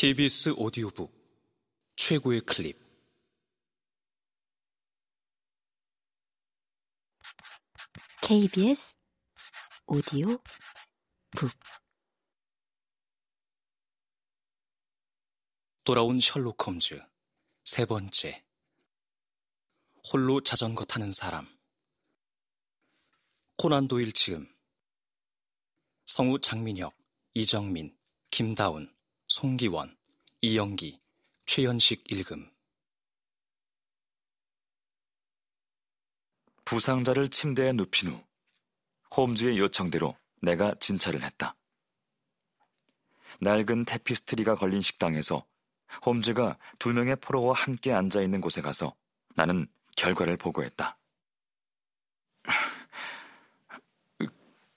KBS 오디오북 최고의 클립. KBS 오디오 북. 돌아온 셜록 홈즈 세 번째. 홀로 자전거 타는 사람. 코난 도일 지음. 성우 장민혁, 이정민, 김다운, 송기원, 이영기, 최현식 일금 부상자를 침대에 눕힌 후 홈즈의 요청대로 내가 진찰을 했다. 낡은 테피스트리가 걸린 식당에서 홈즈가 두 명의 포로와 함께 앉아 있는 곳에 가서 나는 결과를 보고했다.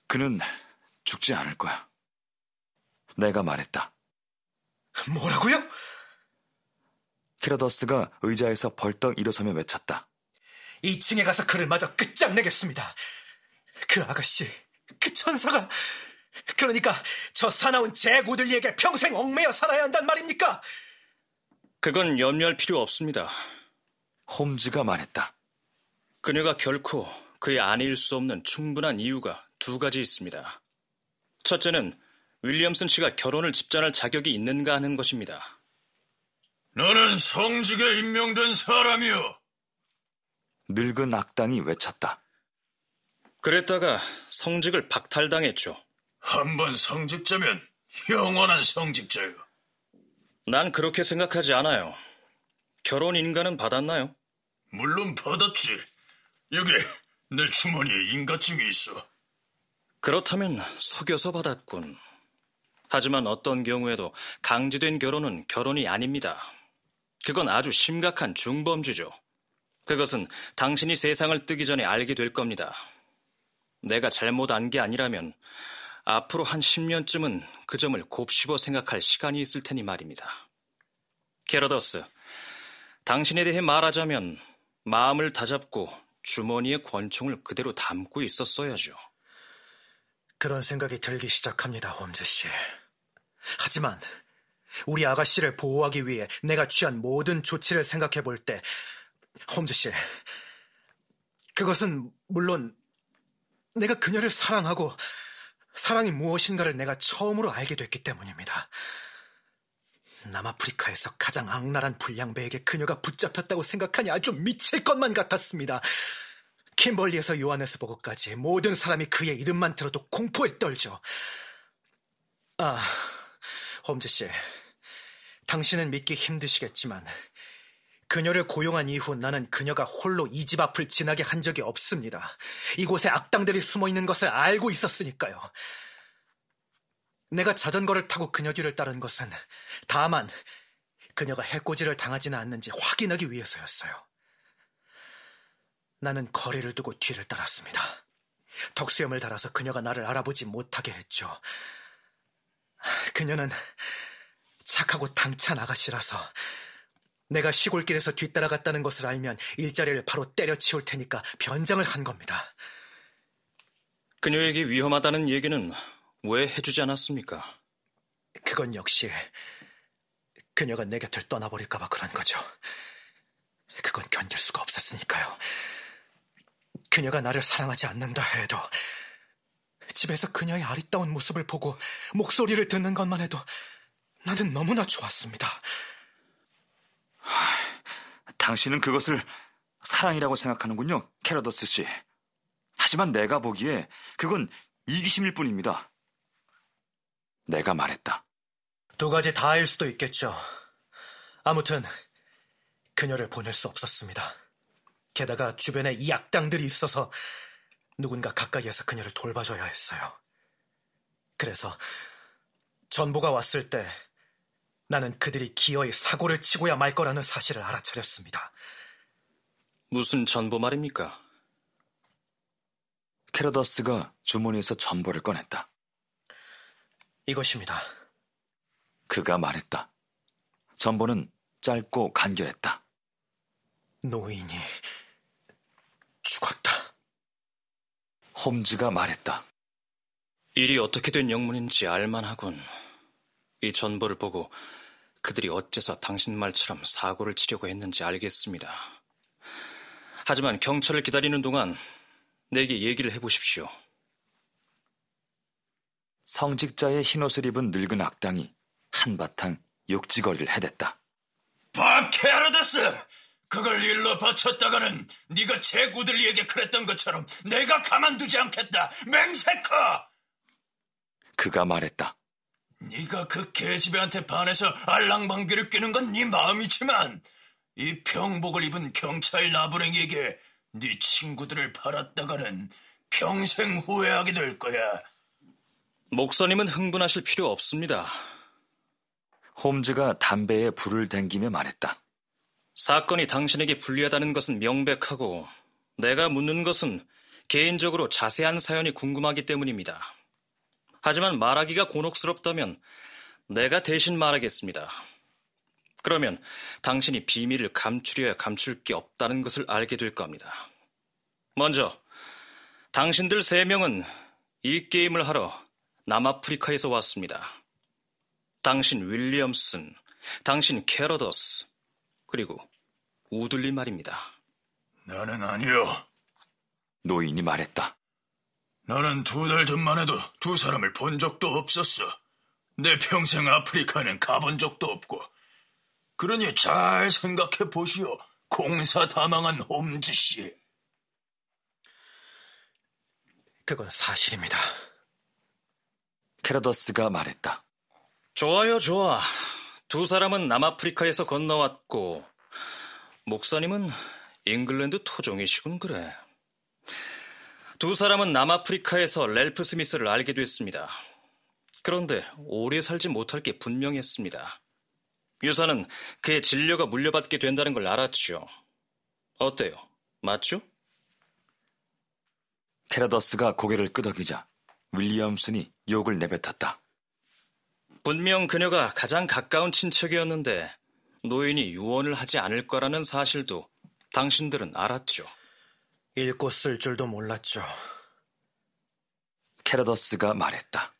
그는 죽지 않을 거야. 내가 말했다. 뭐라고요? 키라더스가 의자에서 벌떡 일어서며 외쳤다. 2층에 가서 그를 마저 끝장내겠습니다. 그 아가씨, 그 천사가, 그러니까 저 사나운 제 모들리에게 평생 얽매여 살아야 한단 말입니까? 그건 염려할 필요 없습니다. 홈즈가 말했다. 그녀가 결코 그의 아내일 수 없는 충분한 이유가 두 가지 있습니다. 첫째는 윌리엄슨 씨가 결혼을 집전할 자격이 있는가 하는 것입니다. 너는 성직에 임명된 사람이여. 늙은 악당이 외쳤다. 그랬다가 성직을 박탈당했죠. 한 번 성직자면 영원한 성직자요. 난 그렇게 생각하지 않아요. 결혼 인가는 받았나요? 물론 받았지. 여기 내 주머니에 인가증이 있어. 그렇다면 속여서 받았군. 하지만 어떤 경우에도 강제된 결혼은 결혼이 아닙니다. 그건 아주 심각한 중범죄죠. 그것은 당신이 세상을 뜨기 전에 알게 될 겁니다. 내가 잘못 안 게 아니라면 앞으로 한 10년쯤은 그 점을 곱씹어 생각할 시간이 있을 테니 말입니다. 게러더스, 당신에 대해 말하자면 마음을 다잡고 주머니에 권총을 그대로 담고 있었어야죠. 그런 생각이 들기 시작합니다, 홈즈 씨. 하지만 우리 아가씨를 보호하기 위해 내가 취한 모든 조치를 생각해 볼 때, 홈즈 씨, 그것은 물론 내가 그녀를 사랑하고 사랑이 무엇인가를 내가 처음으로 알게 됐기 때문입니다. 남아프리카에서 가장 악랄한 불량배에게 그녀가 붙잡혔다고 생각하니 아주 미칠 것만 같았습니다. 킴벌리에서 요하네스버그까지 모든 사람이 그의 이름만 들어도 공포에 떨죠. 아, 홈즈 씨, 당신은 믿기 힘드시겠지만 그녀를 고용한 이후 나는 그녀가 홀로 이 집 앞을 지나게 한 적이 없습니다. 이곳에 악당들이 숨어 있는 것을 알고 있었으니까요. 내가 자전거를 타고 그녀 뒤를 따른 것은 다만 그녀가 해코지를 당하지는 않는지 확인하기 위해서였어요. 나는 거리를 두고 뒤를 따랐습니다. 덕수염을 달아서 그녀가 나를 알아보지 못하게 했죠. 그녀는 착하고 당찬 아가씨라서 내가 시골길에서 뒤따라갔다는 것을 알면 일자리를 바로 때려치울 테니까 변장을 한 겁니다. 그녀에게 위험하다는 얘기는 왜 해주지 않았습니까? 그건 역시 그녀가 내 곁을 떠나버릴까봐 그런 거죠. 그건 견딜 수가 없었으니까요. 그녀가 나를 사랑하지 않는다 해도 집에서 그녀의 아리따운 모습을 보고 목소리를 듣는 것만 해도 나는 너무나 좋았습니다. 당신은 그것을 사랑이라고 생각하는군요, 캐러더스 씨. 하지만 내가 보기에 그건 이기심일 뿐입니다. 내가 말했다. 두 가지 다일 수도 있겠죠. 아무튼 그녀를 보낼 수 없었습니다. 게다가 주변에 이 악당들이 있어서 누군가 가까이에서 그녀를 돌봐줘야 했어요. 그래서 전보가 왔을 때 나는 그들이 기어이 사고를 치고야 말 거라는 사실을 알아차렸습니다. 무슨 전보 말입니까? 캐러더스가 주머니에서 전보를 꺼냈다. 이것입니다. 그가 말했다. 전보는 짧고 간결했다. 노인이 죽었다. 홈즈가 말했다. 일이 어떻게 된 영문인지 알만하군. 이 전보를 보고 그들이 어째서 당신 말처럼 사고를 치려고 했는지 알겠습니다. 하지만 경찰을 기다리는 동안 내게 얘기를 해보십시오. 성직자의 흰옷을 입은 늙은 악당이 한바탕 욕지거리를 해댔다. 바케르데스! 그걸 일로 바쳤다가는 네가 제구들리에게 그랬던 것처럼 내가 가만두지 않겠다. 맹세커! 그가 말했다. 네가 그 계집애한테 반해서 알랑방귀를 뀌는 건 네 마음이지만 이 병복을 입은 경찰 나부랭이에게 네 친구들을 팔았다가는 평생 후회하게 될 거야. 목사님은 흥분하실 필요 없습니다. 홈즈가 담배에 불을 댕기며 말했다. 사건이 당신에게 불리하다는 것은 명백하고 내가 묻는 것은 개인적으로 자세한 사연이 궁금하기 때문입니다. 하지만 말하기가 곤혹스럽다면 내가 대신 말하겠습니다. 그러면 당신이 비밀을 감추려야 감출 게 없다는 것을 알게 될 겁니다. 먼저 당신들 세 명은 이 게임을 하러 남아프리카에서 왔습니다. 당신 윌리엄슨, 당신 캐러더스, 그리고 우들리 말입니다. 나는 아니요. 노인이 말했다. 나는 두 달 전만 해도 두 사람을 본 적도 없었어. 내 평생 아프리카는 가본 적도 없고. 그러니 잘 생각해 보시오. 공사 다망한 홈즈 씨. 그건 사실입니다. 캐러더스가 말했다. 좋아요, 좋아. 두 사람은 남아프리카에서 건너왔고, 목사님은 잉글랜드 토종이시군, 그래. 두 사람은 남아프리카에서 랠프 스미스를 알게 됐습니다. 그런데 오래 살지 못할 게 분명했습니다. 유산은 그의 질녀가 물려받게 된다는 걸 알았죠. 어때요? 맞죠? 캐러더스가 고개를 끄덕이자 윌리엄슨이 욕을 내뱉었다. 분명 그녀가 가장 가까운 친척이었는데 노인이 유언을 하지 않을 거라는 사실도 당신들은 알았죠. 읽고 쓸 줄도 몰랐죠. 캐러더스가 말했다.